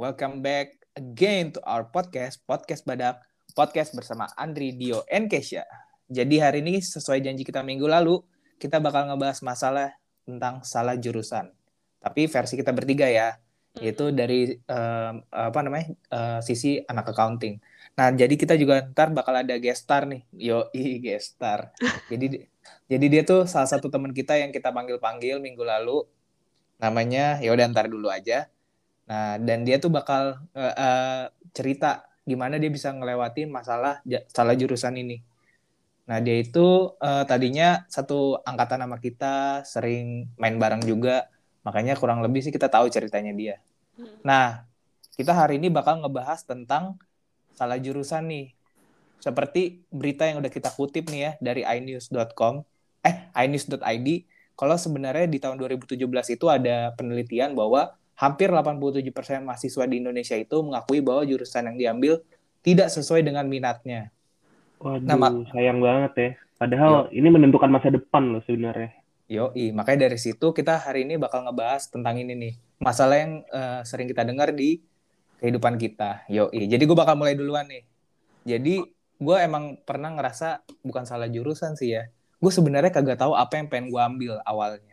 Welcome back again to our podcast, Podcast Badak, podcast bersama Andri, Dio, and Kesha. Jadi hari ini sesuai janji kita minggu lalu, kita bakal ngebahas masalah tentang salah jurusan. Tapi versi kita bertiga ya, yaitu dari um, apa namanya uh, sisi anak accounting. Nah jadi kita juga ntar bakal ada guest star nih, yo i guest star. jadi jadi dia tuh salah satu teman kita yang kita panggil panggil minggu lalu. Namanya ya udah ntar dulu aja. Nah dan dia tuh bakal uh, uh, cerita gimana dia bisa ngelewatin masalah salah jurusan ini. Nah dia itu uh, tadinya satu angkatan sama kita, sering main bareng juga Makanya kurang lebih sih kita tahu ceritanya dia. Hmm. Nah, kita hari ini bakal ngebahas tentang salah jurusan nih. Seperti berita yang udah kita kutip nih ya dari inews.com, eh inews.id, kalau sebenarnya di tahun 2017 itu ada penelitian bahwa hampir 87% mahasiswa di Indonesia itu mengakui bahwa jurusan yang diambil tidak sesuai dengan minatnya. Waduh, nah, sayang banget ya. Padahal yo. ini menentukan masa depan loh sebenarnya. Yoi, makanya dari situ kita hari ini bakal ngebahas tentang ini nih. Masalah yang uh, sering kita dengar di kehidupan kita. Yoi, jadi gue bakal mulai duluan nih. Jadi gue emang pernah ngerasa bukan salah jurusan sih ya. Gue sebenarnya kagak tahu apa yang pengen gue ambil awalnya.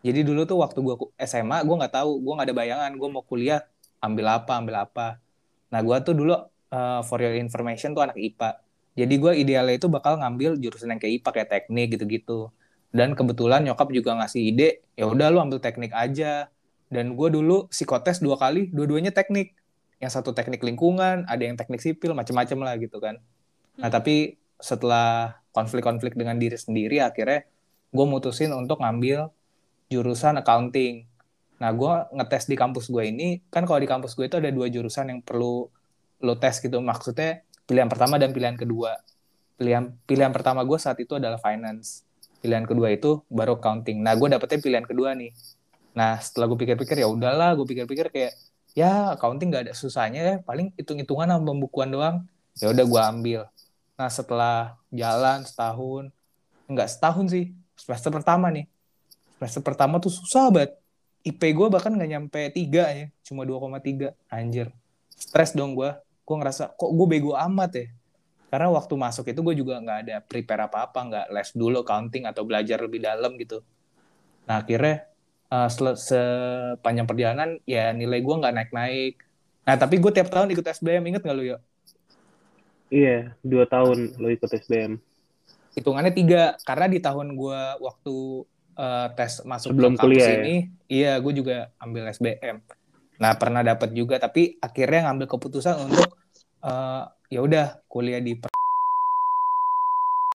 Jadi dulu tuh waktu gue SMA, gue nggak tahu, gue nggak ada bayangan gue mau kuliah ambil apa, ambil apa. Nah gue tuh dulu uh, for your information tuh anak IPA. Jadi gue idealnya itu bakal ngambil jurusan yang kayak IPA kayak teknik gitu-gitu dan kebetulan nyokap juga ngasih ide ya udah lu ambil teknik aja dan gue dulu psikotes dua kali dua-duanya teknik yang satu teknik lingkungan ada yang teknik sipil macam-macam lah gitu kan nah hmm. tapi setelah konflik-konflik dengan diri sendiri akhirnya gue mutusin untuk ngambil jurusan accounting. Nah gue ngetes di kampus gue ini kan kalau di kampus gue itu ada dua jurusan yang perlu lo tes gitu. Maksudnya pilihan pertama dan pilihan kedua. Pilihan pilihan pertama gue saat itu adalah finance. Pilihan kedua itu baru accounting. Nah gue dapetnya pilihan kedua nih. Nah setelah gue pikir-pikir ya udahlah gue pikir-pikir kayak ya accounting gak ada susahnya ya paling hitung-hitungan sama pembukuan doang. Ya udah gue ambil. Nah setelah jalan setahun enggak setahun sih semester pertama nih semester pertama tuh susah banget. IP gue bahkan nggak nyampe tiga ya cuma 2,3 anjir. Stres dong gue gue ngerasa kok gue bego amat ya? Karena waktu masuk itu gue juga nggak ada prepare apa-apa nggak les dulu counting atau belajar lebih dalam gitu. Nah akhirnya uh, sepanjang perjalanan ya nilai gue nggak naik-naik. Nah tapi gue tiap tahun ikut SBM inget nggak lu ya iya dua tahun lo ikut SBM hitungannya tiga karena di tahun gue waktu uh, tes masuk Sebelum ke kampus kuliah, ini ya? iya gue juga ambil SBM nah pernah dapat juga tapi akhirnya ngambil keputusan untuk uh, ya udah kuliah di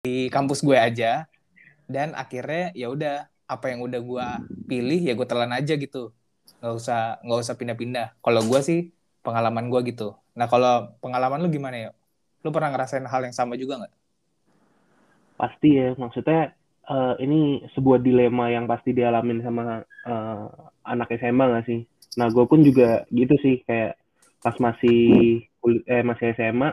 di kampus gue aja. Dan akhirnya ya udah apa yang udah gue pilih ya gue telan aja gitu. Nggak usah nggak usah pindah-pindah. Kalau gue sih pengalaman gue gitu. Nah kalau pengalaman lu gimana ya? Lu pernah ngerasain hal yang sama juga nggak? Pasti ya maksudnya uh, ini sebuah dilema yang pasti dialamin sama uh, anak SMA gak sih? Nah gue pun juga gitu sih kayak pas masih eh masih SMA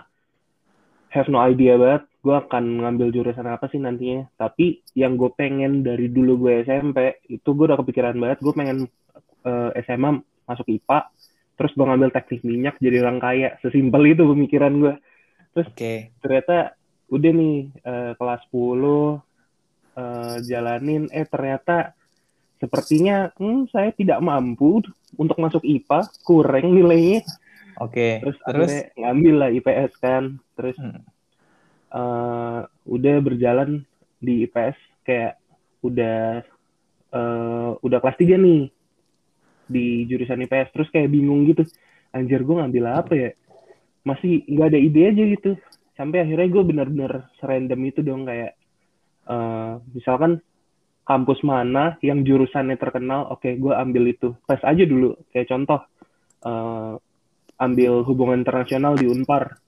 have no idea banget gue akan ngambil jurusan apa sih nantinya. Tapi yang gue pengen dari dulu gue SMP itu gue udah kepikiran banget. Gue pengen uh, eh, SMA masuk IPA terus gue ngambil teknik minyak jadi orang kaya. Sesimpel itu pemikiran gue terus okay. ternyata udah nih uh, kelas 10 uh, eh, jalanin eh ternyata sepertinya hmm, saya tidak mampu untuk masuk IPA kurang nilainya Oke. Okay. Terus, terus ngambil lah IPS kan. Terus hmm. uh, udah berjalan di IPS kayak udah uh, udah kelas 3 nih di jurusan IPS terus kayak bingung gitu anjir gue ngambil apa ya masih nggak ada ide aja gitu sampai akhirnya gue bener-bener serandom itu dong kayak uh, misalkan kampus mana yang jurusannya terkenal oke okay, gue ambil itu. Tes aja dulu. Kayak contoh uh, ambil hubungan internasional di Unpar.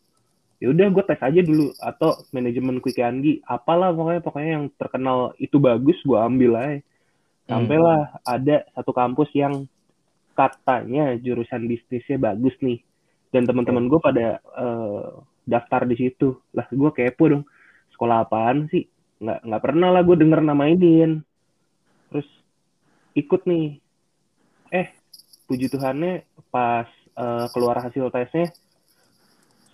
Ya udah gue tes aja dulu. Atau manajemen Quick Anggi apalah pokoknya pokoknya yang terkenal itu bagus gue ambil aja. Sampailah hmm. ada satu kampus yang katanya jurusan bisnisnya bagus nih. Dan teman-teman gue pada uh, daftar di situ. Lah gue kepo dong. Sekolah apaan sih nggak nggak pernah lah gue denger nama ini terus ikut nih. Eh puji Tuhannya pas uh, keluar hasil tesnya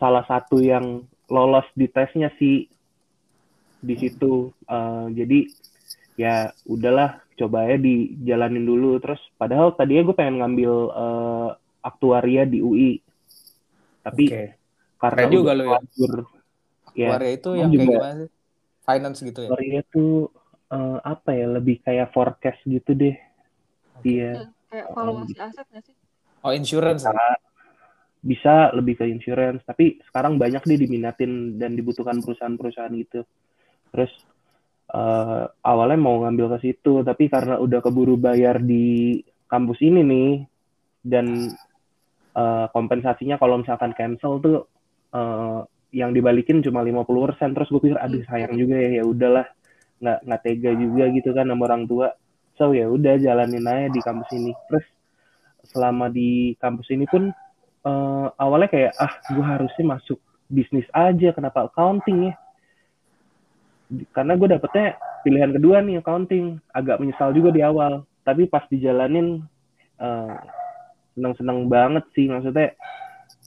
salah satu yang lolos di tesnya sih di situ. Uh, jadi ya udahlah coba ya dijalanin dulu. Terus padahal tadinya gue pengen ngambil uh, aktuaria di UI tapi okay. karena Keren juga lo ya. ya aktuaria itu yang juga, kayak gimana sih finance gitu ya? Itu uh, apa ya lebih kayak forecast gitu deh. Dia kayak valuasi um, aset nggak sih? Oh insurance bisa, bisa lebih ke insurance. Tapi sekarang banyak deh diminatin dan dibutuhkan perusahaan-perusahaan gitu. Terus uh, awalnya mau ngambil ke situ tapi karena udah keburu bayar di kampus ini nih dan uh, kompensasinya kalau misalkan cancel tuh uh, yang dibalikin cuma 50% terus gue pikir aduh sayang juga ya ya udahlah. Nggak nggak tega juga gitu kan sama orang tua. So ya udah jalanin aja di kampus ini. Terus selama di kampus ini pun uh, awalnya kayak ah gue harusnya masuk bisnis aja kenapa accounting ya? Karena gue dapetnya pilihan kedua nih accounting. Agak menyesal juga di awal. Tapi pas dijalanin uh, seneng-seneng banget sih. Maksudnya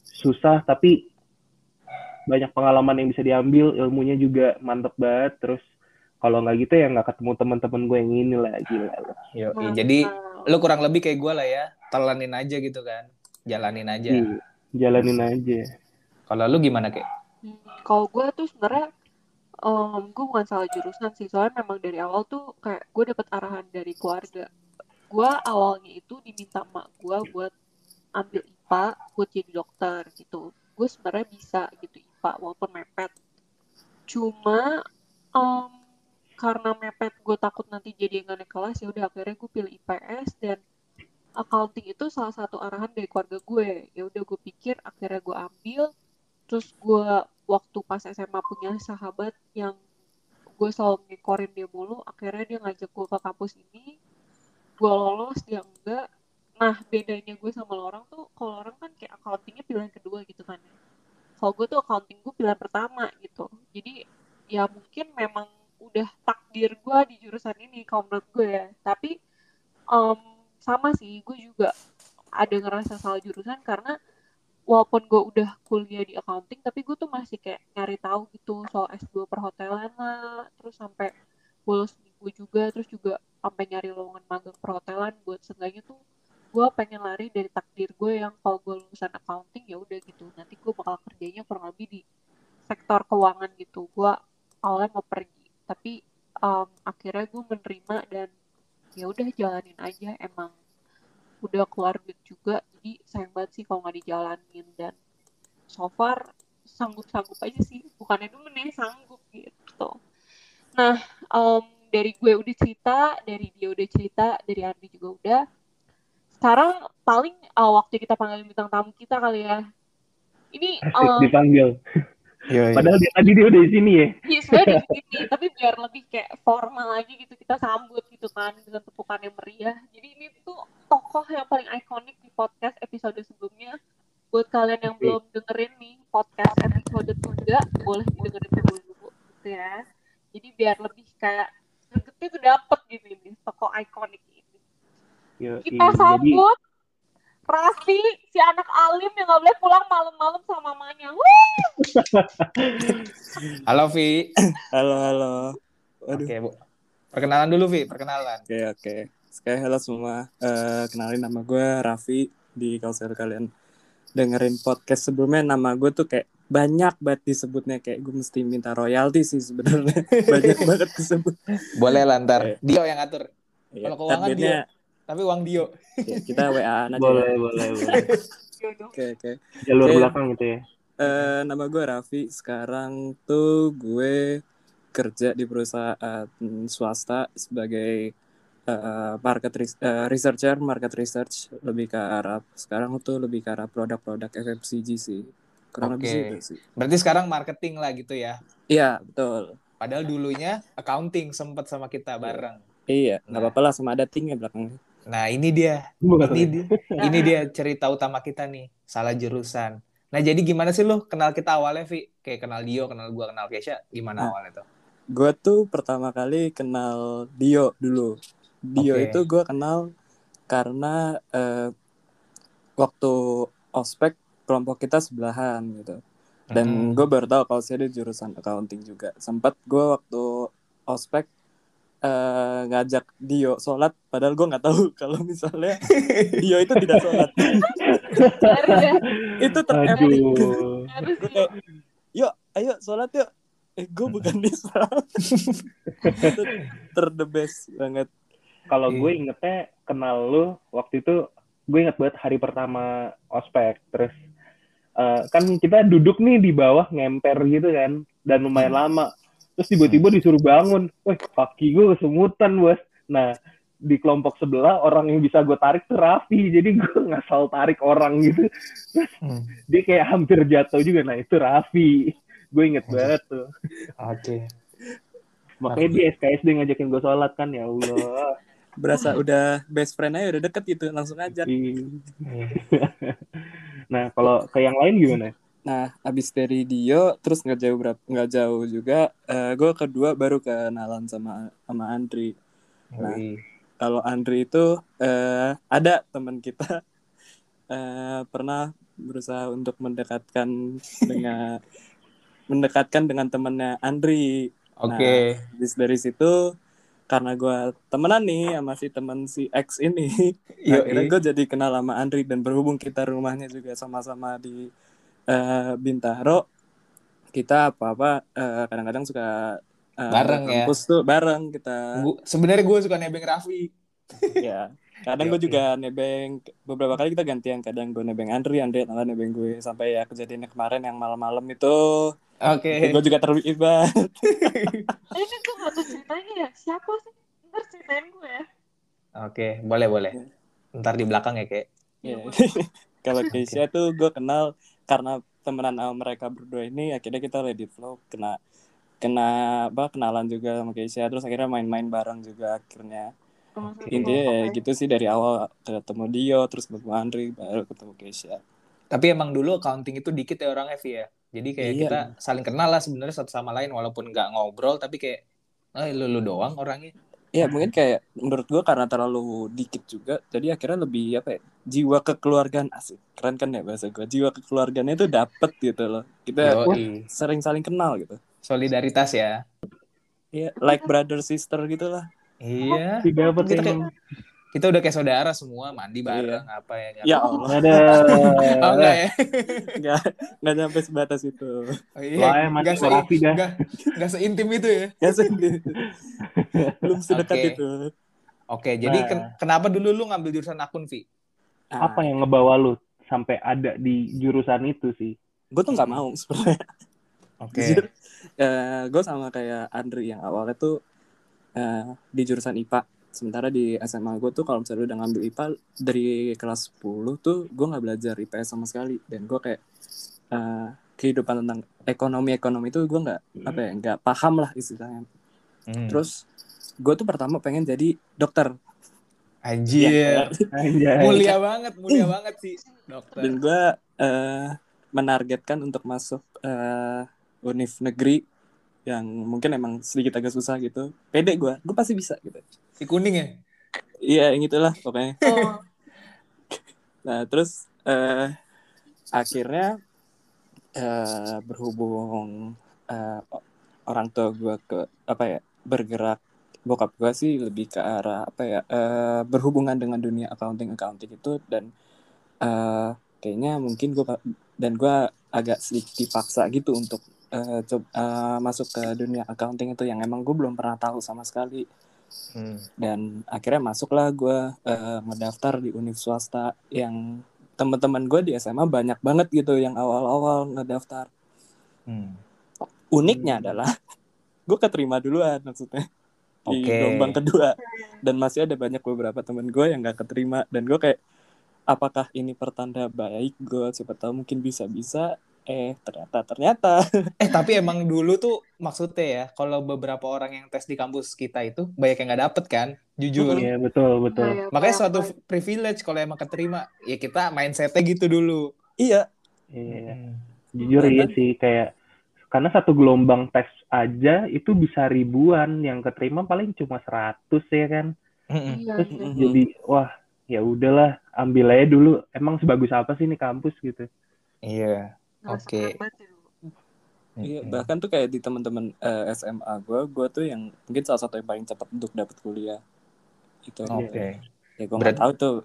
susah tapi banyak pengalaman yang bisa diambil ilmunya juga mantep banget. Terus kalau nggak gitu ya nggak ketemu teman-teman gue yang ini lah gila Yo, iya, jadi lu kurang lebih kayak gue lah ya telanin aja gitu kan jalanin aja. Iya, jalanin aja. Kalau lu gimana kayak hmm, kalau gue tuh sebenarnya um, gue bukan salah jurusan sih soalnya memang dari awal tuh kayak gue dapet arahan dari keluarga. Gue awalnya itu diminta mak gue buat ambil IPA buat jadi dokter gitu. Gue sebenarnya bisa gitu IPA walaupun mepet. Cuma um, karena mepet gue takut nanti jadi yang naik kelas ya udah akhirnya gue pilih IPS dan accounting itu salah satu arahan dari keluarga gue. Ya udah gue pikir akhirnya gue ambil. Terus gue waktu pas SMA punya sahabat yang gue selalu ngekorin dia mulu akhirnya dia ngajak gue ke kampus ini. Gue lolos dia enggak. Nah bedanya gue sama orang tuh kalau orang kan kayak accountingnya pilihan kedua gitu kan ya kalau gue tuh accounting gue pilihan pertama gitu. Jadi ya mungkin memang udah takdir gue di jurusan ini kalau menurut gue ya. Tapi um, sama sih gue juga ada ngerasa salah jurusan karena walaupun gue udah kuliah di accounting tapi gue tuh masih kayak nyari tahu gitu soal S2 perhotelan lah terus sampai bolos minggu juga terus juga sampai nyari lowongan magang perhotelan buat seenggaknya tuh gue pengen lari dari takdir gue yang kalau gue lulusan accounting ya udah gitu. Nanti gue bakal kerjanya kurang lebih di sektor keuangan gitu. Gue awalnya mau pergi tapi um, akhirnya gue menerima dan ya udah jalanin aja. Emang udah keluar duit juga jadi sayang banget sih kalau nggak dijalanin. Dan so far sanggup-sanggup aja sih bukannya dulu nih sanggup gitu. Nah um, dari gue udah cerita dari dia udah cerita dari Andi juga udah sekarang paling uh, waktu kita panggil bintang tamu kita kali ya ini um, dipanggil Iya, iya. Padahal dia tadi dia udah di sini ya. Iya, sebenarnya di sini, tapi biar lebih kayak formal lagi gitu kita sambut gitu kan dengan tepukan yang meriah. Jadi ini tuh tokoh yang paling ikonik di podcast episode sebelumnya. Buat kalian yang belum dengerin nih podcast episode 3, boleh didengerin dulu dulu gitu ya. Jadi biar lebih kayak gregetnya tuh dapet gitu ini tokoh ikonik. Yo, kita sambut jadi Raffi, si anak alim yang gak boleh pulang malam-malam sama mamanya. halo, Vi. Halo, halo. Oke, Bu. Perkenalan dulu, Vi. Perkenalan. Oke, oke. Sekali halo semua. Uh, kenalin nama gue Raffi di kalau kalian dengerin podcast sebelumnya nama gue tuh kayak banyak banget disebutnya kayak gue mesti minta royalti sih sebenarnya banyak banget disebut boleh lantar Dio yang atur iya, kalau keuangan Dio tapi uang Dio. Ya, kita WA aja. Boleh, boleh, boleh. Oke, oke. Jalur okay. belakang gitu ya. Uh, nama gue Raffi. Sekarang tuh gue kerja di perusahaan swasta sebagai uh, market uh, researcher, market research lebih ke arah sekarang tuh lebih ke arah produk-produk FMCG sih. Kurang okay. lebih sih. Berarti sekarang marketing lah gitu ya? Iya, betul. Padahal dulunya accounting sempat sama kita bareng. Iya, nggak nah. apa-apa lah sama ada tingnya belakangnya. Nah ini dia, ini dia, ini dia cerita utama kita nih, salah jurusan. Nah jadi gimana sih lo kenal kita awalnya, Vi? Kayak kenal Dio, kenal gua, kenal Kesha, gimana nah, awalnya tuh? Gue tuh pertama kali kenal Dio dulu. Dio okay. itu gue kenal karena uh, waktu ospek kelompok kita sebelahan gitu dan Hmm. gue baru tahu kalau saya ada jurusan accounting juga sempat gue waktu ospek eh, ngajak Dio sholat padahal gue nggak tahu kalau misalnya Dio itu tidak sholat. Itu kayak, yuk ayo sholat yuk. Eh gue bukan Islam itu ter the best banget. Kalau Iya. gue ingetnya kenal lu waktu itu gue inget banget hari pertama ospek terus eh, kan kita duduk nih di bawah ngemper gitu kan dan lumayan lama terus tiba-tiba disuruh bangun, wah kaki gue kesemutan bos. Nah di kelompok sebelah orang yang bisa gue tarik tuh Raffi jadi gue ngasal tarik orang gitu Hmm. dia kayak hampir jatuh juga nah itu Raffi gue inget Oke. banget tuh Oke. makanya dia SKSD ngajakin gue sholat kan ya Allah berasa udah best friend aja udah deket gitu langsung ajak Ih. Iya. nah kalau ke yang lain gimana Nah, abis dari Dio, terus nggak jauh berapa, nggak jauh juga. gue kedua baru kenalan sama sama Andri. Nah. Kalau Andri itu eh, ada teman kita eh, pernah berusaha untuk mendekatkan dengan mendekatkan dengan temannya Andri. Oke. Habis dari situ karena gue temenan nih sama si teman si X ini, akhirnya gue jadi kenal sama Andri dan berhubung kita rumahnya juga sama-sama di eh, Bintaro, kita apa-apa eh, kadang-kadang suka eh, Bareng ya? tuh bareng kita Sebenarnya gue suka nebeng Raffi. ya kadang gue juga nebeng beberapa kali kita gantian kadang gue nebeng Andri Andri malah nebeng gue sampai ya kejadiannya kemarin yang malam-malam itu Oke. gue juga terlibat Ini tuh tuh ceritanya ya. Siapa sih? Ntar ceritain gue ya. Oke, boleh boleh. Ntar di belakang ya kayak. Ya. Iya, kalau Keisha tuh gue kenal karena temenan sama mereka berdua ini akhirnya kita ready flow kena kena apa kenalan juga sama Keisha terus akhirnya main-main bareng juga akhirnya Sama satu intinya ya kelompok gitu sih dari awal ketemu Dio terus ketemu Andri baru ketemu Keisha Tapi emang dulu accounting itu dikit ya orangnya Vi ya. Jadi kayak Iya. kita saling kenal lah sebenarnya satu sama lain walaupun nggak ngobrol tapi kayak ah lu, lu doang orangnya. Ya mungkin kayak menurut gua karena terlalu dikit juga, jadi akhirnya lebih apa ya jiwa kekeluargaan asik keren kan ya bahasa gua jiwa kekeluargaannya itu dapet gitu loh kita Yoi. sering saling kenal gitu. Solidaritas ya. Iya like brother sister gitu lah. Iya. tidak dapat Kita kayak kita udah kayak saudara semua mandi bareng apa ya. Ya Allah ada Oh enggak ya? nggak nggak sampai sebatas itu. Oh, Wah, iya. masih Nggak se- dah. nggak- nggak seintim itu ya. Ya sendiri. Belum sedekat Oke. itu. Oke, jadi Nah. ken- kenapa dulu lu ngambil jurusan akun, Vi? Ah, apa yang ngebawa lu sampai ada di jurusan itu sih gue tuh nggak mau sebenarnya. Oke. Jujur, gue sama kayak Andri yang awalnya tuh eh, di jurusan IPA. Sementara di SMA gue tuh kalau misalnya udah ngambil IPA dari kelas 10 tuh gue nggak belajar IPS sama sekali. Dan gue kayak eh, kehidupan tentang ekonomi-ekonomi itu gue nggak apa ya nggak paham lah istilahnya. Hmm. Terus gue tuh pertama pengen jadi dokter. anjir. Anjay. Mulia banget, mulia banget sih, dokter. Dan gue eh, menargetkan untuk masuk eh, univ negeri yang mungkin emang sedikit agak susah gitu. Pede gue, gue pasti bisa gitu. Si kuning ya? Iya, yang itulah pokoknya. Oh, Nah, terus eh, akhirnya eh, berhubung eh, orang tua gue ke apa ya bergerak bokap gue sih lebih ke arah apa ya eh, berhubungan dengan dunia accounting accounting itu dan eh, kayaknya mungkin gue dan gue agak sedikit dipaksa gitu untuk eh, coba eh, masuk ke dunia accounting itu yang emang gue belum pernah tahu sama sekali Hmm. dan akhirnya masuklah gue eh, ngedaftar di univ swasta yang teman-teman gue di SMA banyak banget gitu yang awal-awal ngedaftar Hmm. uniknya adalah gue keterima duluan maksudnya di Oke. gelombang kedua dan masih ada banyak beberapa teman gue yang gak keterima dan gue kayak apakah ini pertanda baik gue siapa tahu mungkin bisa-bisa eh ternyata ternyata Eh tapi emang dulu tuh maksudnya ya, kalau beberapa orang yang tes di kampus kita itu banyak yang nggak dapet kan, jujur. Iya betul betul. kayak Makanya apa- suatu privilege kalau emang keterima, ya kita mindsetnya gitu dulu. iya Iya. Jujur Dan- iya sih kayak karena satu gelombang tes aja itu bisa ribuan yang keterima paling cuma 100 ya kan. Iya, Terus iya. Jadi wah ya udahlah ambil aja dulu emang sebagus apa sih ini kampus gitu Iya. Oke. banget ya. Iya, bahkan tuh kayak di teman-teman eh, SMA gue, gue tuh yang mungkin salah satu yang paling cepat untuk dapat kuliah. Itu Oke. ya gue nggak tahu tuh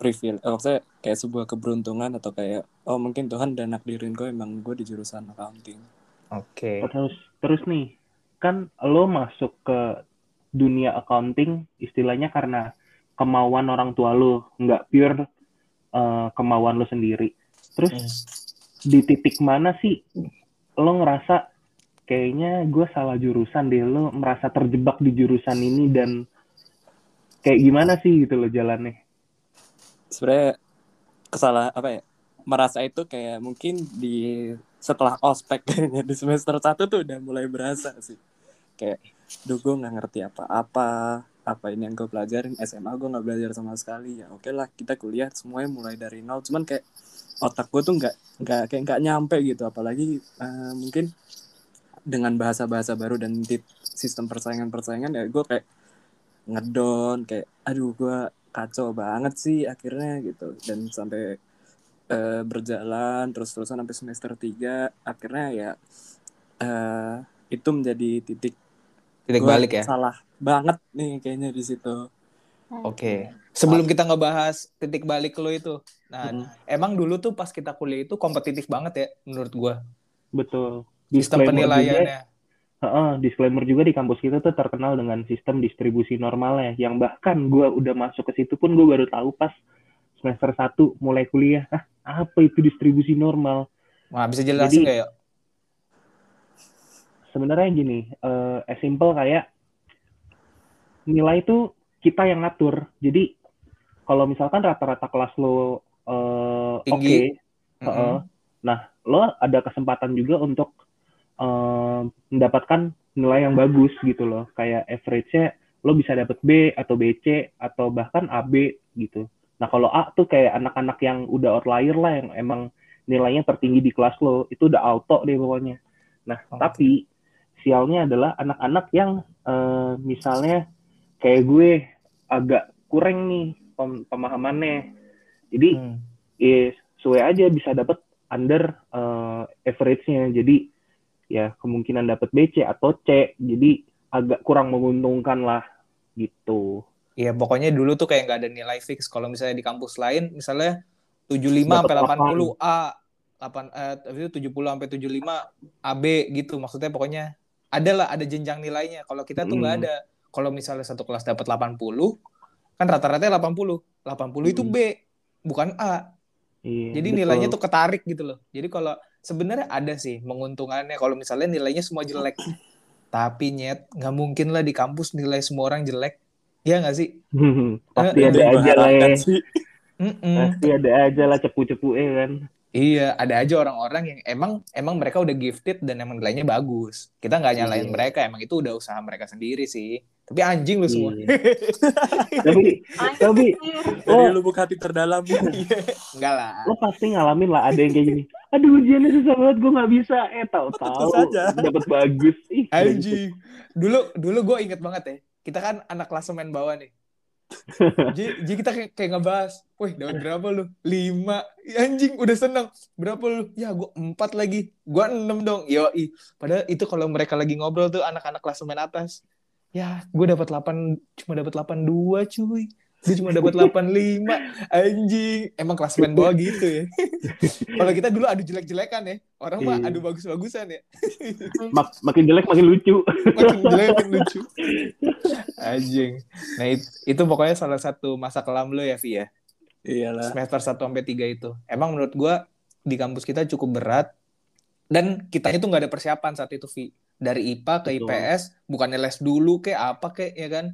privilege, eh, maksudnya kayak sebuah keberuntungan atau kayak oh mungkin Tuhan udah nakdirin gue emang gue di jurusan accounting. Oke. terus terus nih kan lo masuk ke dunia accounting istilahnya karena kemauan orang tua lo nggak pure eh, kemauan lo sendiri terus Hmm. Di titik mana sih lo ngerasa kayaknya gue salah jurusan deh lo merasa terjebak di jurusan ini dan kayak gimana sih gitu lo jalannya Sebenarnya kesalah apa ya? Merasa itu kayak mungkin di setelah ospek kayaknya di semester satu tuh udah mulai berasa sih. Kayak, duh gue nggak ngerti apa-apa, apa ini yang gue pelajarin? SMA gue nggak belajar sama sekali. Ya oke lah kita kuliah semuanya mulai dari nol. Cuman kayak otak gue tuh nggak nggak kayak nggak nyampe gitu. Apalagi eh, mungkin dengan bahasa-bahasa baru dan di sistem persaingan-persaingan ya gue kayak ngedon kayak aduh gue kacau banget sih akhirnya gitu. Dan sampai eh, berjalan terus-terusan sampai semester 3 akhirnya ya eh, itu menjadi titik Titik gua balik ya. salah banget nih kayaknya di situ Oke. Sebelum kita ngebahas titik balik lo itu. Nah, Mm, emang dulu tuh pas kita kuliah itu kompetitif banget ya menurut gua. betul Sistem Disclaimer juga, penilaiannya. Heeh, disclaimer juga di kampus kita tuh terkenal dengan sistem distribusi normalnya yang bahkan gue udah masuk ke situ pun gue baru tahu pas semester 1 mulai kuliah ah apa itu distribusi normal Wah, bisa jelasin Jadi- nggak ya? sebenarnya gini eh as simple kayak nilai itu kita yang ngatur jadi kalau misalkan rata-rata kelas lo eh, oke Tinggi. heeh, Mm-mm. nah lo ada kesempatan juga untuk eh, mendapatkan nilai yang bagus gitu loh kayak average-nya lo bisa dapet B atau BC atau bahkan AB gitu nah kalau A tuh kayak anak-anak yang udah outlier lah yang emang nilainya tertinggi di kelas lo itu udah auto deh pokoknya nah Oke. tapi sialnya adalah anak-anak yang eh, misalnya kayak gue agak kurang nih pem- pemahamannya jadi Hmm. ya sesuai aja bisa dapat under eh, average-nya. Jadi ya kemungkinan dapat BC atau C. Jadi agak kurang menguntungkan lah gitu. Iya, pokoknya dulu tuh kayak nggak ada nilai fix. Kalau misalnya di kampus lain, misalnya 75 Dapat sampai 80 delapan. A, 8 eh itu 70 sampai 75 AB gitu. Maksudnya pokoknya ada lah ada jenjang nilainya. Kalau kita tuh nggak Mm. ada. Kalau misalnya satu kelas dapat 80, kan rata-rata 80. 80 itu Mm. B, bukan A. Iya, Jadi betul. nilainya tuh ketarik gitu loh. Jadi kalau sebenarnya ada sih menguntungannya kalau misalnya nilainya semua jelek. Tapi nyet, nggak mungkin lah di kampus nilai semua orang jelek. Iya nggak sih? pasti Eh, ada Itu yang gua aja lah ya. Pasti ada aja lah cepu-cepu eh kan. Iya, ada aja orang-orang yang emang emang mereka udah gifted dan emang nilainya bagus. Kita nggak nyalain Iya. mereka, emang itu udah usaha mereka sendiri sih. Tapi anjing lu semua. Iya. Tapi tapi dari Oh. lubuk hati terdalam Enggak lah. lo pasti ngalamin lah ada yang kayak gini. Aduh ujiannya susah banget gue nggak bisa. Eh tahu-tahu dapat bagus. Ih, Anjing. Dulu dulu gue inget banget ya. Kita kan anak klasemen bawah nih. Jadi, kita kayak, kayak ngebahas, wih dapat berapa lu? Lima. Anjing udah seneng. Berapa lu? Ya gue empat lagi. Gue enam dong. Yoi. Padahal itu kalau mereka lagi ngobrol tuh anak-anak klasemen atas. Ya gue dapat 8 cuma dapat 82 cuy. Dia cuma dapat 85. Anjing. Emang klasemen bawah gitu ya. kalau kita dulu adu jelek-jelekan ya. Orang mah Iya. adu bagus-bagusan ya. Mak- makin jelek makin lucu. makin jelek makin lucu anjing nah it- itu pokoknya salah satu masa kelam lo ya Vi ya iyalah semester 1 sampai 3 itu emang menurut gua di kampus kita cukup berat dan kita itu nggak ada persiapan saat itu Vi dari IPA ke Betul. IPS bukannya les dulu kayak apa kayak ya kan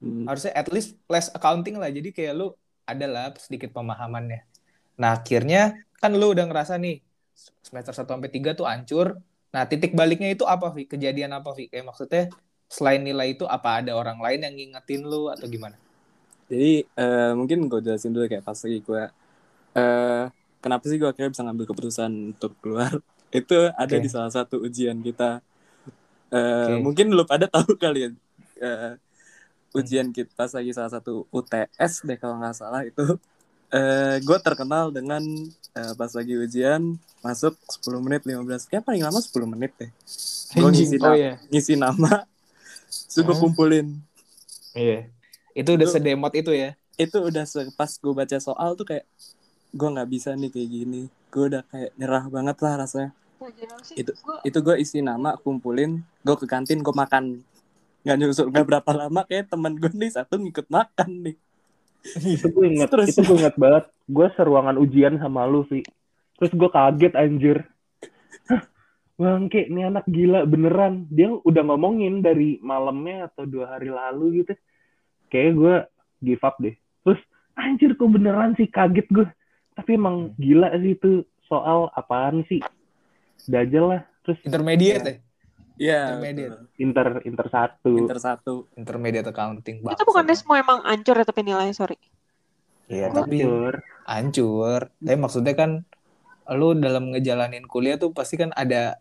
Hmm. harusnya at least les accounting lah jadi kayak lu ada lah sedikit pemahamannya nah akhirnya kan lu udah ngerasa nih semester 1 sampai 3 tuh hancur nah titik baliknya itu apa Vi kejadian apa Vi kayak maksudnya selain nilai itu apa ada orang lain yang ngingetin lu atau gimana Jadi eh, mungkin gue jelasin dulu kayak pas lagi gue eh kenapa sih gue akhirnya bisa ngambil keputusan untuk keluar itu ada Oke. di salah satu ujian kita. Eh, Oke. Mungkin lu pada tahu kali ya. Eh, ujian kita lagi salah satu UTS deh kalau nggak salah itu. Eh gue terkenal dengan eh, pas lagi ujian masuk 10 menit 15 kayak paling lama 10 menit deh. Gue ngisi, oh iya. ngisi nama terus gue Hmm. kumpulin. Iya. Itu udah Itu- sedemot itu ya? itu udah pas gue baca soal tuh kayak gue nggak bisa nih kayak gini. Gue udah kayak nyerah banget lah rasanya sih? Itu- Gua- itu gue isi nama kumpulin gue ke kantin gue makan. Nggak nyusul nggak berapa lama kayak temen gue nih satu ngikut makan nih. Itu gue inget Terus- itu gue inget banget. Gue seruangan ujian sama lu sih terus gue kaget anjir. Bangke ini anak gila beneran. Dia udah ngomongin dari malamnya atau dua hari lalu gitu. Kayak gue give up deh. Terus anjir kok beneran sih? Kaget gue tapi emang gila sih itu soal apaan sih dajal lah terus intermediate ya? Iya Intermediate. betul. inter inter satu. Inter satu. Intermediate accounting Itu bukannya semua emang ancur ya tapi nilainya, sorry. iya tapi Hancur. hancur. Tapi maksudnya kan lu dalam ngejalanin kuliah tuh pasti kan ada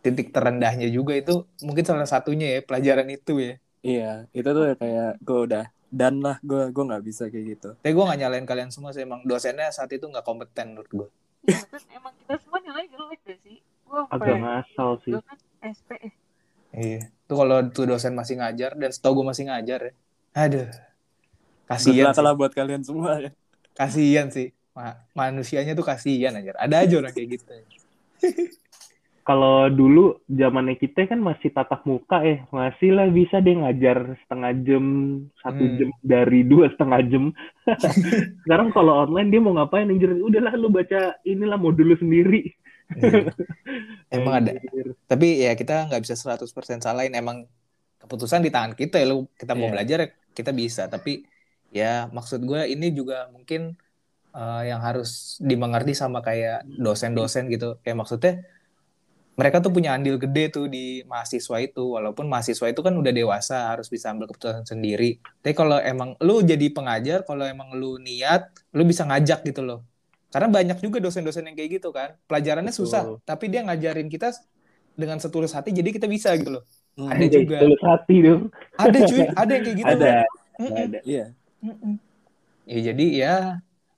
titik terendahnya juga. Itu mungkin salah satunya ya pelajaran itu ya. Iya itu tuh kayak gue udah dan lah. Gue gue nggak bisa kayak gitu. Tapi gue gak nyalain kalian semua sih emang dosennya saat itu nggak kompeten menurut gue Iya, kan emang kita semua nilai jelek gak sih? Gua agak ngasal sih. gua kan SP eh. iya. Tuh kalau tuh dosen masih ngajar dan setahu gue masih ngajar ya. Aduh. Kasihan lah buat kalian semua ya. Kasihan sih. Ma- manusianya tuh kasihan aja ada aja orang kayak gitu kalau dulu zamannya kita kan masih tatap muka eh masih lah bisa deh ngajar setengah jam satu Hmm. jam dari dua setengah jam. Sekarang kalau online dia mau ngapain anjir? Udahlah lu baca inilah modul lu sendiri. Iya. emang ada. Tapi ya kita nggak bisa 100% salahin. Emang keputusan di tangan kita ya lu kita mau Iya. belajar ya kita bisa. Tapi ya maksud gue ini juga mungkin eh, yang harus dimengerti sama kayak dosen-dosen gitu. Kayak maksudnya mereka tuh punya andil gede tuh di mahasiswa itu. Walaupun mahasiswa itu kan udah dewasa harus bisa ambil keputusan sendiri. Tapi kalau emang lu jadi pengajar kalau emang lu niat lu bisa ngajak gitu loh. Karena banyak juga dosen-dosen yang kayak gitu kan. Pelajarannya Betul. susah tapi dia ngajarin kita dengan setulus hati jadi kita bisa gitu loh. Hmm. Ada juga. tulus hati dong ada cuy ada yang kayak gitu ada Mm-mm. ada. Iya. Ya jadi ya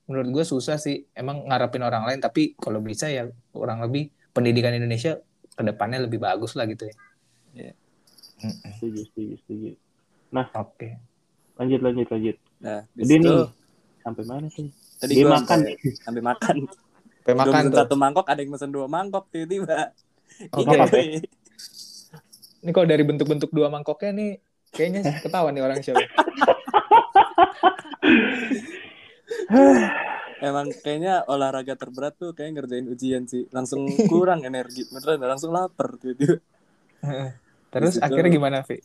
menurut gue susah sih. Emang ngarepin orang lain tapi kalau bisa ya kurang lebih pendidikan Indonesia ke depannya lebih bagus lah gitu ya. Mm-mm. setuju setuju setuju. Oke. lanjut lanjut lanjut. Nah jadi itu nih sampai mana tuh tadi dia gue makan. sampai, sampai makan. Sampai makan tuh. satu mangkok ada yang mesen dua mangkok tiba-tiba. Oke. Iya, ini kalau dari bentuk-bentuk dua mangkoknya nih kayaknya ketahuan nih orang siapa Emang kayaknya olahraga terberat tuh kayak ngerjain ujian sih. Langsung kurang energi. Beneran langsung lapar tiba-tiba. terus Di situ- akhirnya gimana Vi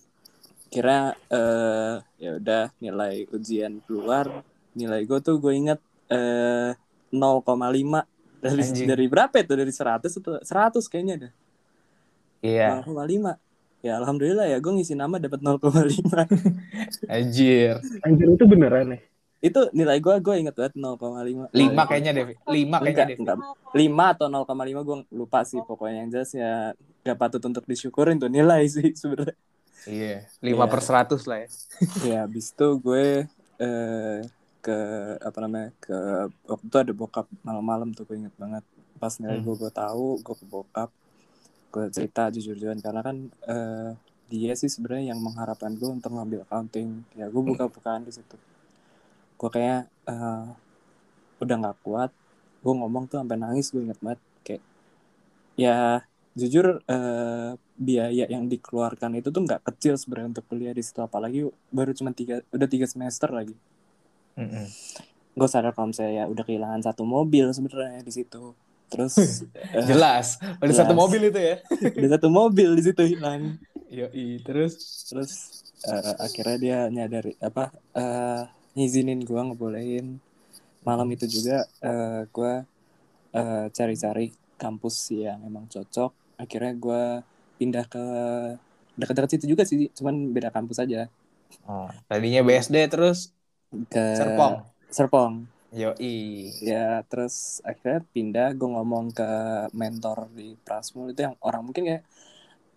Kira eh ya udah nilai ujian keluar. Nilai gue tuh gue inget eh 0,5 dari Anjing. dari berapa itu? Dari 100 atau 100 kayaknya dah. iya 0,5. Ya alhamdulillah ya gue ngisi nama dapat 0,5. anjir anjir itu beneran ya itu nilai gue gue inget banget 0,5. lima. Kayaknya deh lima kayaknya deh Vi. Enggak, 5 atau 0,5 gue lupa sih. Pokoknya yang jelas ya gak patut untuk disyukurin tuh nilai sih sebenarnya. Iya lima Iya. per seratus lah ya. Ya habis itu gue eh, ke apa namanya ke waktu itu ada bokap malam-malam tuh gue inget banget. Pas nilai Hmm. gue gue tahu gue ke bokap gue cerita jujur-jujuran. Karena kan eh, dia sih sebenarnya yang mengharapkan gue untuk ngambil accounting. Ya gue buka-bukaan di situ gue kayak eh, udah nggak kuat gue ngomong tuh sampai nangis gue inget banget kayak ya jujur eh, biaya yang dikeluarkan itu tuh nggak kecil sebenarnya untuk kuliah di situ apalagi baru cuma tiga udah tiga semester lagi. Mm-mm. gue sadar kalau misalnya ya udah kehilangan satu mobil sebenarnya di situ. Terus eh, jelas udah jelas. satu mobil itu ya? Udah satu mobil di situ hilang. Yoi, terus? Terus eh, akhirnya dia nyadari apa eh ngizinin gue ngebolehin. Malam itu juga eh gue eh, cari-cari kampus yang emang cocok. Akhirnya gue pindah ke dekat-dekat situ juga sih cuman beda kampus aja. Oh, tadinya BSD terus ke Serpong. Serpong. Yoi. Ya terus akhirnya pindah gue ngomong ke mentor di Prasmul itu yang orang mungkin kayak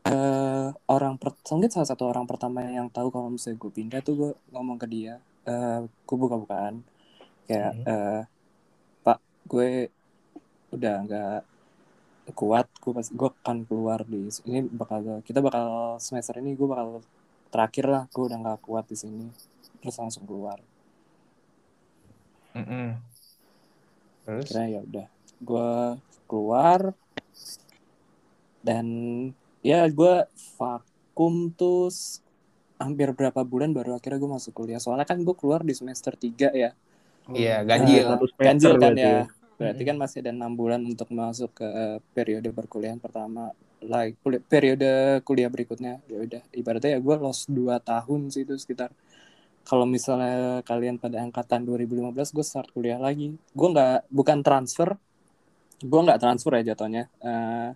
uh, orang per mungkin salah satu orang pertama yang tahu kalau misalnya gue pindah tuh gue ngomong ke dia uh, gue buka-bukaan. Kayak hmm. uh, pak gue udah nggak kuat gue pas gue akan keluar di ini bakal kita bakal semester ini gue bakal terakhir lah gue udah nggak kuat di sini. Terus langsung keluar. Mm -hmm. terus? Kira ya udah gue keluar. Dan ya gue vakum tuh hampir berapa bulan baru akhirnya gue masuk kuliah. Soalnya kan gue keluar di semester 3 ya. Iya ganjil. uh, ganjil kan ya. berarti kan masih ada enam bulan untuk masuk ke periode perkuliahan pertama like kuliah, periode kuliah berikutnya. Ya udah ibaratnya ya gue lost dua tahun sih itu sekitar. Kalau misalnya kalian pada angkatan 2015 gue start kuliah lagi. Gue nggak bukan transfer. Gue nggak transfer ya jatuhnya. Uh,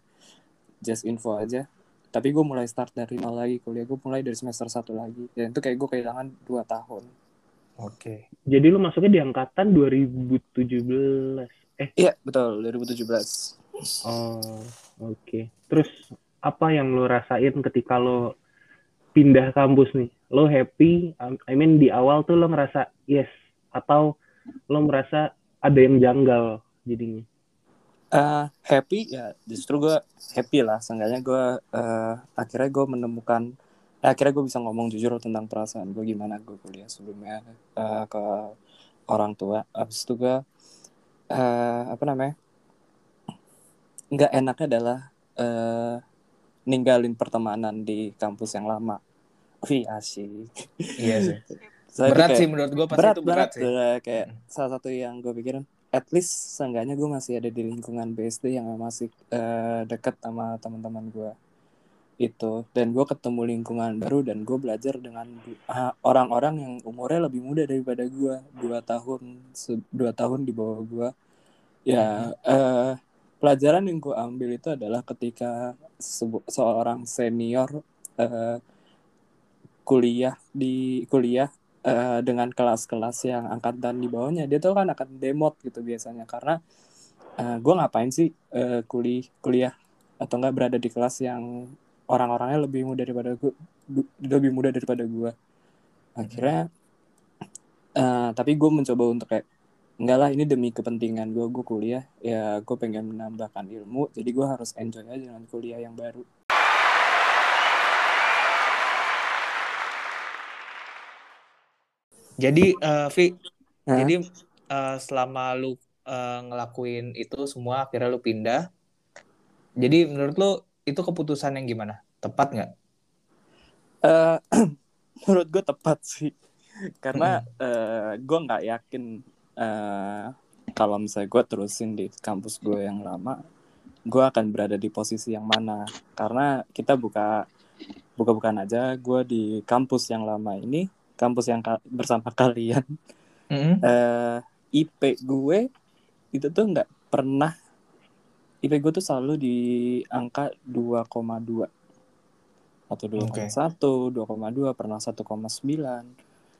just info aja tapi gue mulai start dari nol lagi kuliah gue mulai dari semester satu lagi dan itu kayak gue kehilangan dua tahun oke okay. jadi lu masuknya di angkatan 2017 Eh. Iya, betul, 2017. Oh, oke. Okay. Terus apa yang lo rasain ketika lo pindah kampus nih? Lo happy? I mean di awal tuh lo ngerasa yes atau lo merasa ada yang janggal jadinya? Uh, happy ya justru gue happy lah seenggaknya gue uh, akhirnya gue menemukan eh, akhirnya gue bisa ngomong jujur tentang perasaan gue gimana gue kuliah sebelumnya uh, ke orang tua abis itu gue uh, apa namanya nggak enaknya adalah uh, ninggalin pertemanan di kampus yang lama. Wih asik. Iya sih. berat kayak, sih menurut gue pasti berat, itu berat, sih. Kayak hmm. salah satu yang gue pikirin, at least seenggaknya gue masih ada di lingkungan BSD yang masih uh, dekat sama teman-teman gue itu. Dan gue ketemu lingkungan baru dan gue belajar dengan orang-orang yang umurnya lebih muda daripada gue dua tahun dua tahun di bawah gue ya uh, pelajaran yang gue ambil itu adalah ketika seorang senior uh, kuliah di kuliah uh, dengan kelas-kelas yang angkatan di bawahnya. Dia tuh kan akan demot gitu biasanya. Karena uh, gue ngapain sih uh, kuliah kuliah atau enggak berada di kelas yang orang-orangnya lebih muda daripada gue lebih muda daripada gue akhirnya uh, tapi gue mencoba untuk kayak enggak lah ini demi kepentingan gue gue kuliah. Ya gue pengen menambahkan ilmu. Jadi gue harus enjoy aja dengan kuliah yang baru jadi uh, Vi Hah? jadi uh, selama lu uh, ngelakuin itu semua akhirnya lu pindah jadi menurut lu itu keputusan yang gimana? Tepat nggak? Uh, menurut gue tepat sih, karena hmm. uh, gue nggak yakin uh, kalau misalnya gue terusin di kampus gue yang lama, gue akan berada di posisi yang mana. Karena kita buka buka-bukaan aja, gue di kampus yang lama ini, kampus yang ka bersama kalian, hmm. uh, IP gue itu tuh nggak pernah IP gue tuh selalu di angka 2,2 atau 2,1, okay. 2,2 pernah 1,9.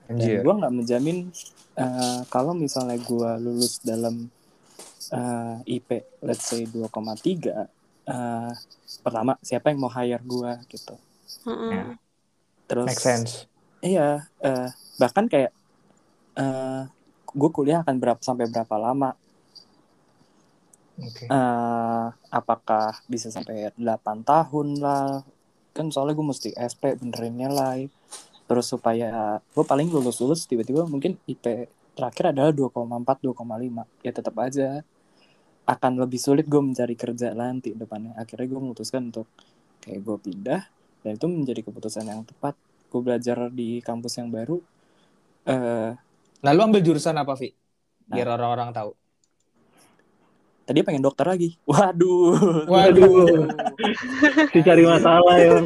Dan gue nggak menjamin uh, kalau misalnya gue lulus dalam uh, eh, IP let's say 2,3 uh, pertama siapa yang mau hire gue gitu. Mm -hmm. ya. Terus Make sense. Iya, uh, bahkan kayak uh, gue kuliah akan berapa sampai berapa lama? Okay. Uh, eh, apakah bisa sampai 8 tahun lah? Kan soalnya gue mesti SP benerin nilai terus supaya gue paling lulus lulus tiba-tiba mungkin IP terakhir adalah 2,4 2,5 ya tetap aja akan lebih sulit gue mencari kerja nanti depannya. Akhirnya gue memutuskan untuk kayak gue pindah dan itu menjadi keputusan yang tepat gue belajar di kampus yang baru uh, lalu ambil jurusan apa Vi biar nah, orang-orang tahu. Tadi pengen dokter lagi. Waduh. Waduh. Si cari masalah ya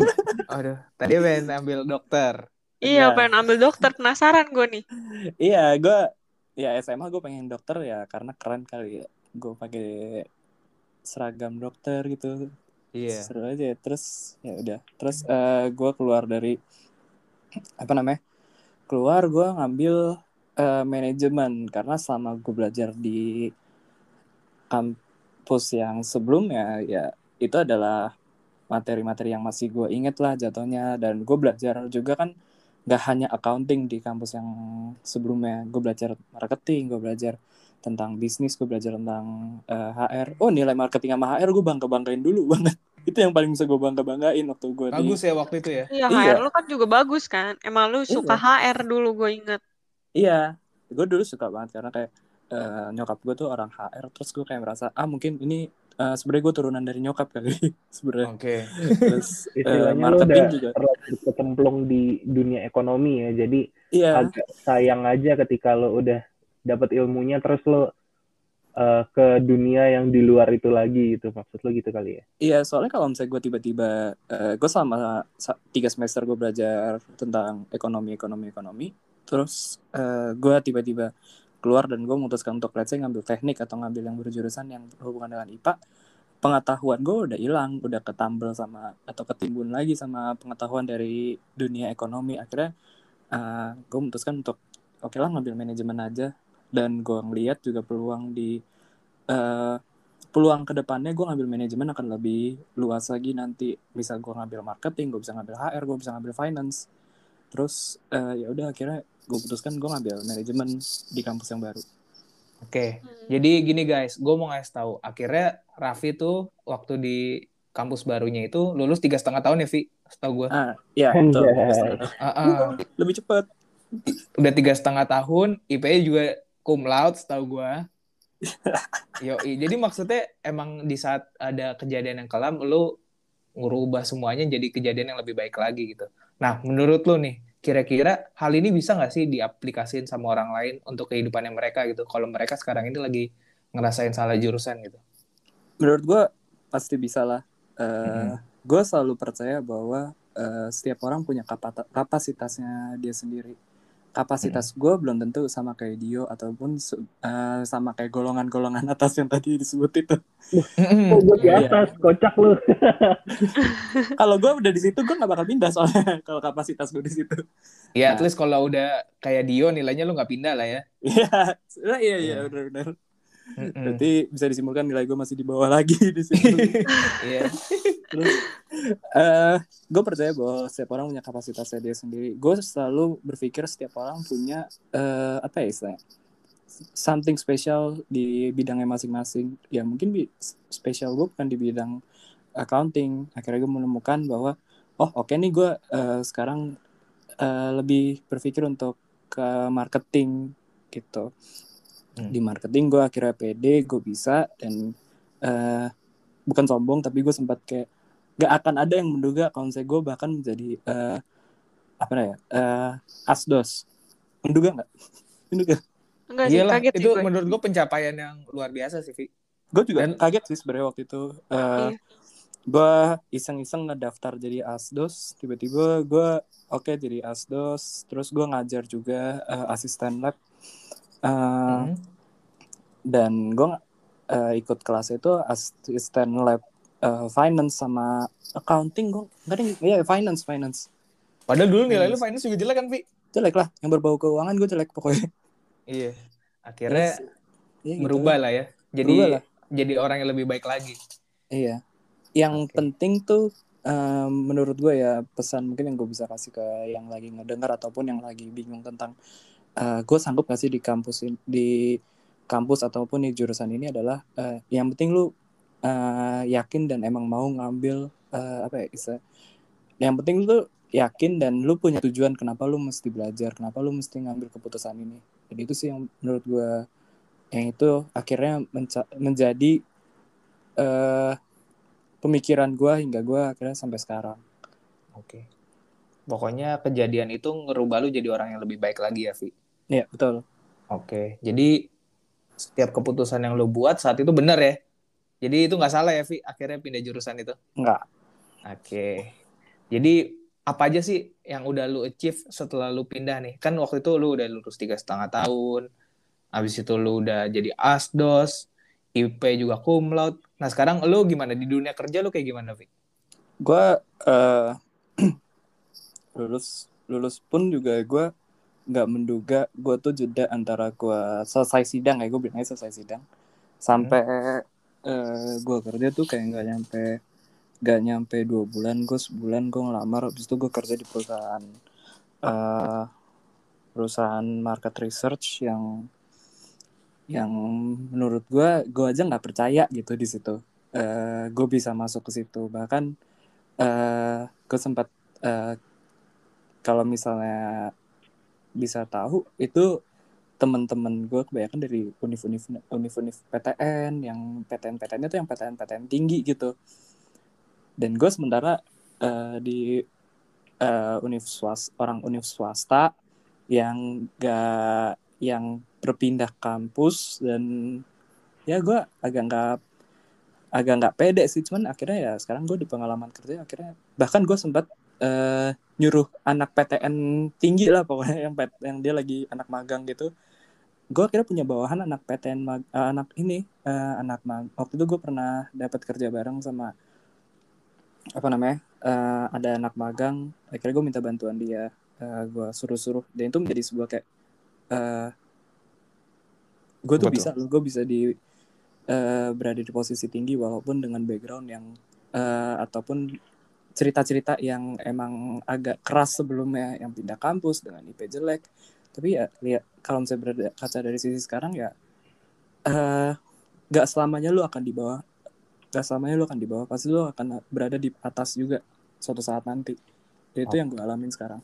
aduh tadi pengen ambil dokter. Iya ya. pengen ambil dokter. Penasaran gue nih. Iya gue ya SMA gue pengen dokter ya karena keren kali. Ya gue pakai seragam dokter gitu. Iya. Seru aja terus ya udah. Terus uh, eh, gue keluar dari apa namanya keluar gue ngambil uh, manajemen. Karena selama gue belajar di kampus yang sebelumnya ya itu adalah materi-materi yang masih gue inget lah jatuhnya. Dan gue belajar juga kan gak hanya accounting di kampus yang sebelumnya. Gue belajar marketing gue belajar tentang bisnis gue belajar tentang uh, eh, HR oh nilai marketing sama HR gue bangga banggain dulu banget itu yang paling bisa gue bangga banggain waktu gue bagus di... ya waktu itu ya iya HR iya. lo kan juga bagus kan emang lu suka iya. HR dulu gue inget iya gue dulu suka banget karena kayak uh, nyokap gue tuh orang HR terus gue kayak merasa ah mungkin ini uh, sebenarnya gue turunan dari nyokap kali sebenarnya oke okay. terus uh, marketing juga kecemplung di dunia ekonomi ya jadi iya. agak sayang aja ketika lo udah dapat ilmunya terus lo uh, ke dunia yang di luar itu lagi itu maksud lo gitu kali ya? Iya soalnya kalau misalnya gue tiba-tiba uh, gue selama tiga semester gue belajar tentang ekonomi ekonomi ekonomi terus uh, gue tiba-tiba keluar dan gue memutuskan untuk let's say ngambil teknik atau ngambil yang berjurusan yang berhubungan dengan IPA pengetahuan gue udah hilang udah ketambel sama atau ketimbun lagi sama pengetahuan dari dunia ekonomi. Akhirnya uh, gue memutuskan untuk oke okay lah ngambil manajemen aja dan gue ngeliat juga peluang di uh, peluang ke depannya gue ngambil manajemen akan lebih luas lagi nanti. Bisa gue ngambil marketing gue bisa ngambil HR gue bisa ngambil finance. Terus uh, ya udah akhirnya gue putuskan gue ngambil manajemen di kampus yang baru. Oke okay. hmm. jadi gini guys gue mau ngasih tahu. Akhirnya Raffi tuh waktu di kampus barunya itu lulus tiga setengah tahun ya Vi setahu gue ah betul. Uh, uh. lebih cepat. Udah tiga setengah tahun IP juga cum laude setahu gue Yo, jadi maksudnya emang di saat ada kejadian yang kelam, lu ngubah semuanya jadi kejadian yang lebih baik lagi gitu. Nah, menurut lu nih, kira-kira hal ini bisa nggak sih diaplikasiin sama orang lain untuk kehidupannya mereka gitu? Kalau mereka sekarang ini lagi ngerasain salah jurusan gitu. Menurut gue pasti bisa lah. Uh, hmm. Gue selalu percaya bahwa uh, setiap orang punya kapasitasnya dia sendiri kapasitas hmm. gue belum tentu sama kayak Dio ataupun uh, sama kayak golongan-golongan atas yang tadi disebut itu. Oh, gue di iya. atas, kocak lu. kalau gue udah di situ, gue gak bakal pindah soalnya kalau kapasitas gue di situ. Ya, nah. at least kalau udah kayak Dio nilainya lu gak pindah lah ya. Iya, iya, iya, iya, benar-benar. Berarti bisa disimpulkan nilai gue masih di bawah lagi di sini. Iya. Terus uh, eh, gue percaya bahwa setiap orang punya kapasitasnya dia sendiri. Gue selalu berpikir setiap orang punya uh, apa ya istilahnya something special di bidangnya masing-masing. Ya mungkin spesial gue bukan di bidang accounting. Akhirnya gue menemukan bahwa oh oke okay nih gue uh, sekarang uh, lebih berpikir untuk ke marketing gitu hmm. di marketing gue akhirnya pede gue bisa dan uh, bukan sombong tapi gue sempat kayak gak akan ada yang menduga kalau saya gue bahkan menjadi uh, apa ya uh, asdos menduga nggak menduga Enggak sih, Iyalah, kaget itu sih menurut gue pencapaian yang luar biasa sih, Vi. Gue juga Dan, kaget sih sebenarnya waktu itu. Uh, iya. Gue iseng-iseng ngedaftar jadi asdos, tiba-tiba gue oke okay, jadi asdos, terus gue ngajar juga uh, asisten lab uh, hmm. dan gue uh, ikut kelas itu asisten lab uh, finance sama accounting gue nggak ada ya finance finance padahal dulu nilai lu finance juga jelek kan Vi jelek lah yang berbau keuangan gue jelek pokoknya iya akhirnya yes. ya, gitu. berubah lah ya jadi lah. jadi orang yang lebih baik lagi iya yang okay. penting tuh um, menurut gue ya pesan mungkin yang gue bisa kasih ke yang lagi ngedengar ataupun yang lagi bingung tentang uh, eh, gue sanggup gak sih di kampus di kampus ataupun di jurusan ini adalah uh, yang penting lu uh, yakin dan emang mau ngambil uh, apa ya bisa yang penting lu yakin dan lu punya tujuan kenapa lu mesti belajar kenapa lu mesti ngambil keputusan ini jadi itu sih yang menurut gue yang itu akhirnya menjadi uh, pemikiran gue hingga gue akhirnya sampai sekarang oke okay. pokoknya kejadian itu ngerubah lu jadi orang yang lebih baik lagi ya Vi Iya, betul. Oke, jadi setiap keputusan yang lo buat saat itu benar ya? Jadi itu nggak salah ya, Vi? Akhirnya pindah jurusan itu? Nggak. Oke. Jadi apa aja sih yang udah lu achieve setelah lu pindah nih? Kan waktu itu lu udah lulus tiga setengah tahun, habis itu lu udah jadi asdos, IP juga cum laude. Nah sekarang lu gimana di dunia kerja lu kayak gimana, Vi? Gue uh, lulus lulus pun juga gue nggak menduga gue tuh jeda antara gue selesai sidang ya gue bilangnya selesai sidang sampai hmm. Uh, eh, gue kerja tuh kayak nggak nyampe gak nyampe dua bulan gue sebulan gue ngelamar habis itu gue kerja di perusahaan uh, perusahaan market research yang yang menurut gue gue aja nggak percaya gitu di situ. Uh, gue bisa masuk ke situ. Bahkan uh, gue sempat uh, kalau misalnya bisa tahu itu teman-teman gue kebanyakan dari univ-univ univ-univ PTN yang PTN-PTN itu yang PTN-PTN tinggi gitu. Dan gue sementara uh, di uh, univ swasta orang univ swasta yang gak yang berpindah kampus dan ya gue agak nggak agak nggak pede sih. Cuman akhirnya ya sekarang gue di pengalaman kerja akhirnya bahkan gue sempat uh, nyuruh anak PTN tinggi lah pokoknya yang yang dia lagi anak magang gitu gue kira punya bawahan anak PTN mag, uh, anak ini uh, anak mag. Waktu itu gue pernah dapat kerja bareng sama apa namanya uh, ada anak magang. Akhirnya gue minta bantuan dia uh, gue suruh-suruh. Dan itu menjadi sebuah kayak uh, gue tuh Betul. bisa gue bisa di uh, berada di posisi tinggi walaupun dengan background yang uh, ataupun cerita-cerita yang emang agak keras sebelumnya. Yang pindah kampus dengan IP jelek tapi ya lihat kalau misalnya berada kaca dari sisi sekarang ya uh, gak selamanya lu akan di bawah gak selamanya lu akan di bawah pasti lu akan berada di atas juga suatu saat nanti itu oh. yang gue alamin sekarang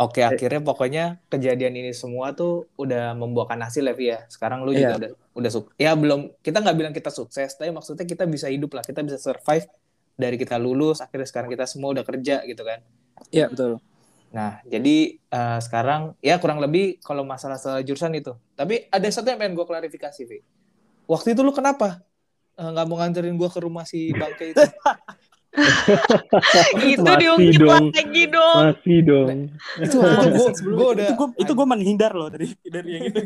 Oke, akhirnya pokoknya kejadian ini semua tuh udah membuahkan hasil ya, ya. Sekarang lu juga iya. udah udah suk ya belum kita nggak bilang kita sukses, tapi maksudnya kita bisa hidup lah, kita bisa survive dari kita lulus akhirnya sekarang kita semua udah kerja gitu kan iya betul nah jadi uh, sekarang ya kurang lebih kalau masalah jurusan itu. Tapi ada satu yang pengen gue klarifikasi Vi. Waktu itu lu kenapa eh, nggak uh, mau nganterin gue ke rumah si bangke itu itu diungkit dong. lagi dong. Masih dong. itu gue gue udah itu gue itu gue menghindar loh dari dari yang itu.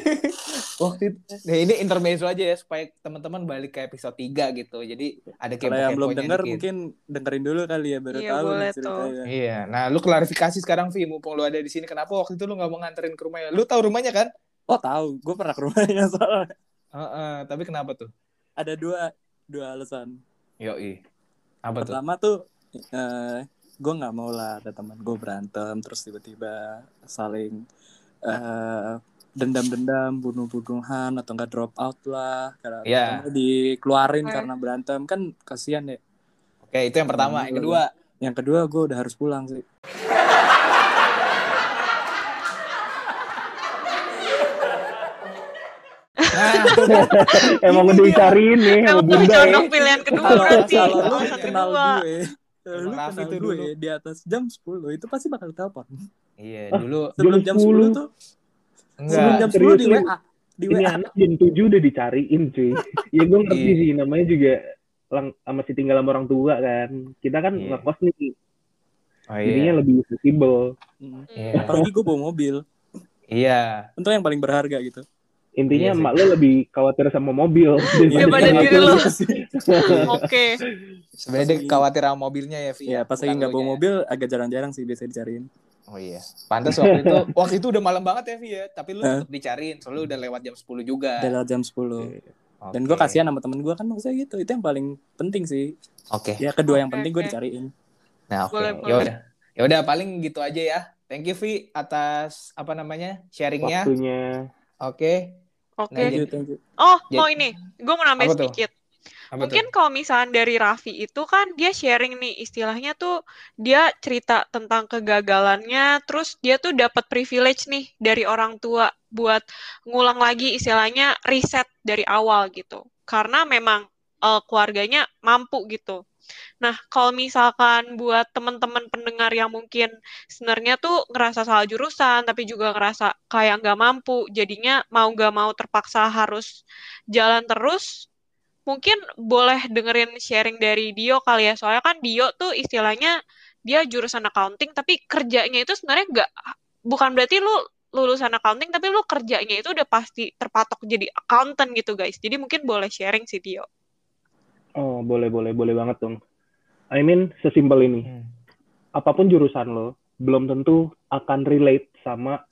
Waktu itu nah ini intermezzo aja ya supaya teman-teman balik ke episode 3 gitu. Jadi ada kayak yang belum denger mungkin dengerin dulu kali ya baru iya, tahu ceritanya. Iya. Nah, lu klarifikasi sekarang Vi mumpung lu ada di sini kenapa waktu itu lu nggak mau nganterin ke rumahnya? Lu tahu rumahnya kan? Oh, tahu. Gue pernah ke rumahnya soalnya. Uh, uh, tapi kenapa tuh? Ada dua dua alasan. Yoi apa pertama tuh, tuh uh, gue nggak mau lah ada teman gue berantem terus tiba-tiba saling uh, dendam-dendam bunuh-bunuhan atau enggak drop out lah. Karena yeah. dikeluarin okay. karena berantem. Kan kasihan ya oke itu yang pertama. Yang kedua? yang kedua gue udah harus pulang sih Emang udah dicariin nih sama Bunda ya. pilihan kedua berarti. Kalau lu kenal gue, lu kenal gue di atas jam 10 itu pasti bakal telepon. Iya, dulu sebelum jam 10 tuh. Sebelum jam 10 di WA. Di WA. Ini anak jam 7 udah dicariin cuy. ya gue ngerti iya. sih namanya juga lang masih tinggal sama orang tua kan. Kita kan yeah. ngekos nih. Oh, iya. Jadinya lebih fleksibel. Yeah. Apalagi gue bawa mobil. Iya. Untuk yang paling berharga gitu intinya iya emak lo lebih khawatir sama mobil. Daripada diri lo oke. Sebenarnya khawatir sama mobilnya ya Vi ya. Pas lagi nggak bawa mobil agak jarang-jarang sih biasa dicariin. Oh iya. Pantas waktu itu waktu itu udah malam banget ya Vi ya. Tapi lu tetap dicariin soalnya udah lewat jam 10 juga. Udah lewat jam 10 okay. dan gue kasihan sama temen gue kan maksudnya gitu. Itu yang paling penting sih. Oke. Okay. ya kedua yang penting gue dicariin. Nah oke. Okay. ya udah. Ya udah paling gitu aja ya. Thank you Vi atas apa namanya sharingnya. Waktunya. Oke. okay. Oke. Okay. Oh, mau ini. Gue mau nambah sedikit. Apa Mungkin kalau misalnya dari Raffi itu kan dia sharing nih istilahnya tuh dia cerita tentang kegagalannya, terus dia tuh dapat privilege nih dari orang tua buat ngulang lagi istilahnya riset dari awal gitu. Karena memang uh, keluarganya mampu gitu. Nah, kalau misalkan buat teman-teman pendengar yang mungkin sebenarnya tuh ngerasa salah jurusan, tapi juga ngerasa kayak nggak mampu, jadinya mau nggak mau terpaksa harus jalan terus, mungkin boleh dengerin sharing dari Dio kali ya. Soalnya kan Dio tuh istilahnya dia jurusan accounting, tapi kerjanya itu sebenarnya nggak, bukan berarti lu lulusan accounting, tapi lu kerjanya itu udah pasti terpatok jadi accountant gitu guys. Jadi mungkin boleh sharing sih Dio. Oh, boleh, boleh, boleh banget dong. I mean, sesimpel ini. Hmm. Apa pun jurusan lo, belum tentu akan relate sama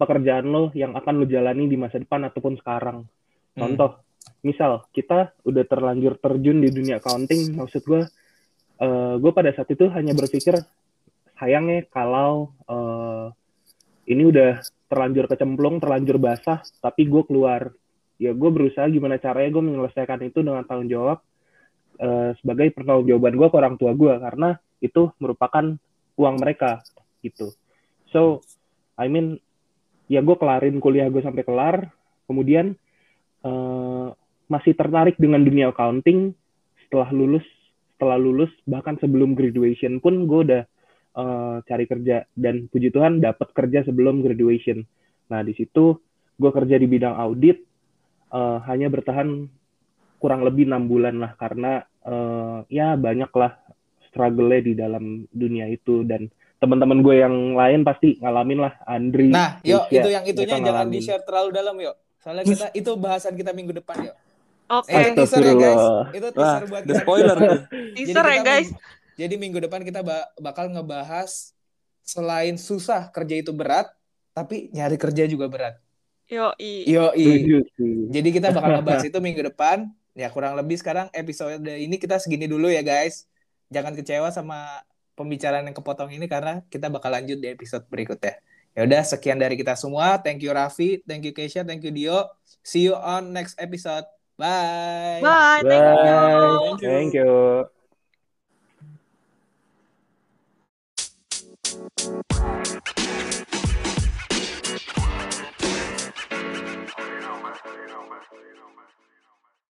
pekerjaan lo yang akan lo jalani di masa depan ataupun sekarang. Hmm. Contoh, hmm. misal kita udah terlanjur terjun di dunia accounting, maksud gue uh, gue pada saat itu hanya berpikir sayangnya kalau uh, ini udah terlanjur kecemplung, terlanjur basah, tapi gue keluar. Ya gue berusaha gimana caranya gue menyelesaikan itu dengan tanggung jawab uh, sebagai jawaban gue ke orang tua gue karena itu merupakan uang mereka gitu. So, I mean, ya gue kelarin kuliah gue sampai kelar, kemudian uh, masih tertarik dengan dunia accounting setelah lulus, setelah lulus bahkan sebelum graduation pun gue udah uh, cari kerja dan puji Tuhan dapat kerja sebelum graduation. Nah di situ gue kerja di bidang audit uh, hanya bertahan kurang lebih enam bulan lah karena uh, ya banyak lah struggle-nya di dalam dunia itu dan teman-teman gue yang lain pasti ngalamin lah Andri. Nah, yuk itu yang itunya jangan di share terlalu dalam yuk. Soalnya kita itu bahasan kita minggu depan yuk. Oke. Okay. Eh, teaser ya guys. Itu teaser Wah, buat kita. spoiler teaser ya guys. Jadi minggu depan kita bakal ngebahas selain susah kerja itu berat, tapi nyari kerja juga berat. Yo i. Yo i. Jadi kita bakal ngebahas itu minggu depan ya kurang lebih sekarang episode ini kita segini dulu ya guys. Jangan kecewa sama pembicaraan yang kepotong ini karena kita bakal lanjut di episode berikutnya. Ya udah sekian dari kita semua. Thank you Raffi, thank you Keisha, thank you Dio. See you on next episode. Bye. Bye. You. Thank you. Thank you.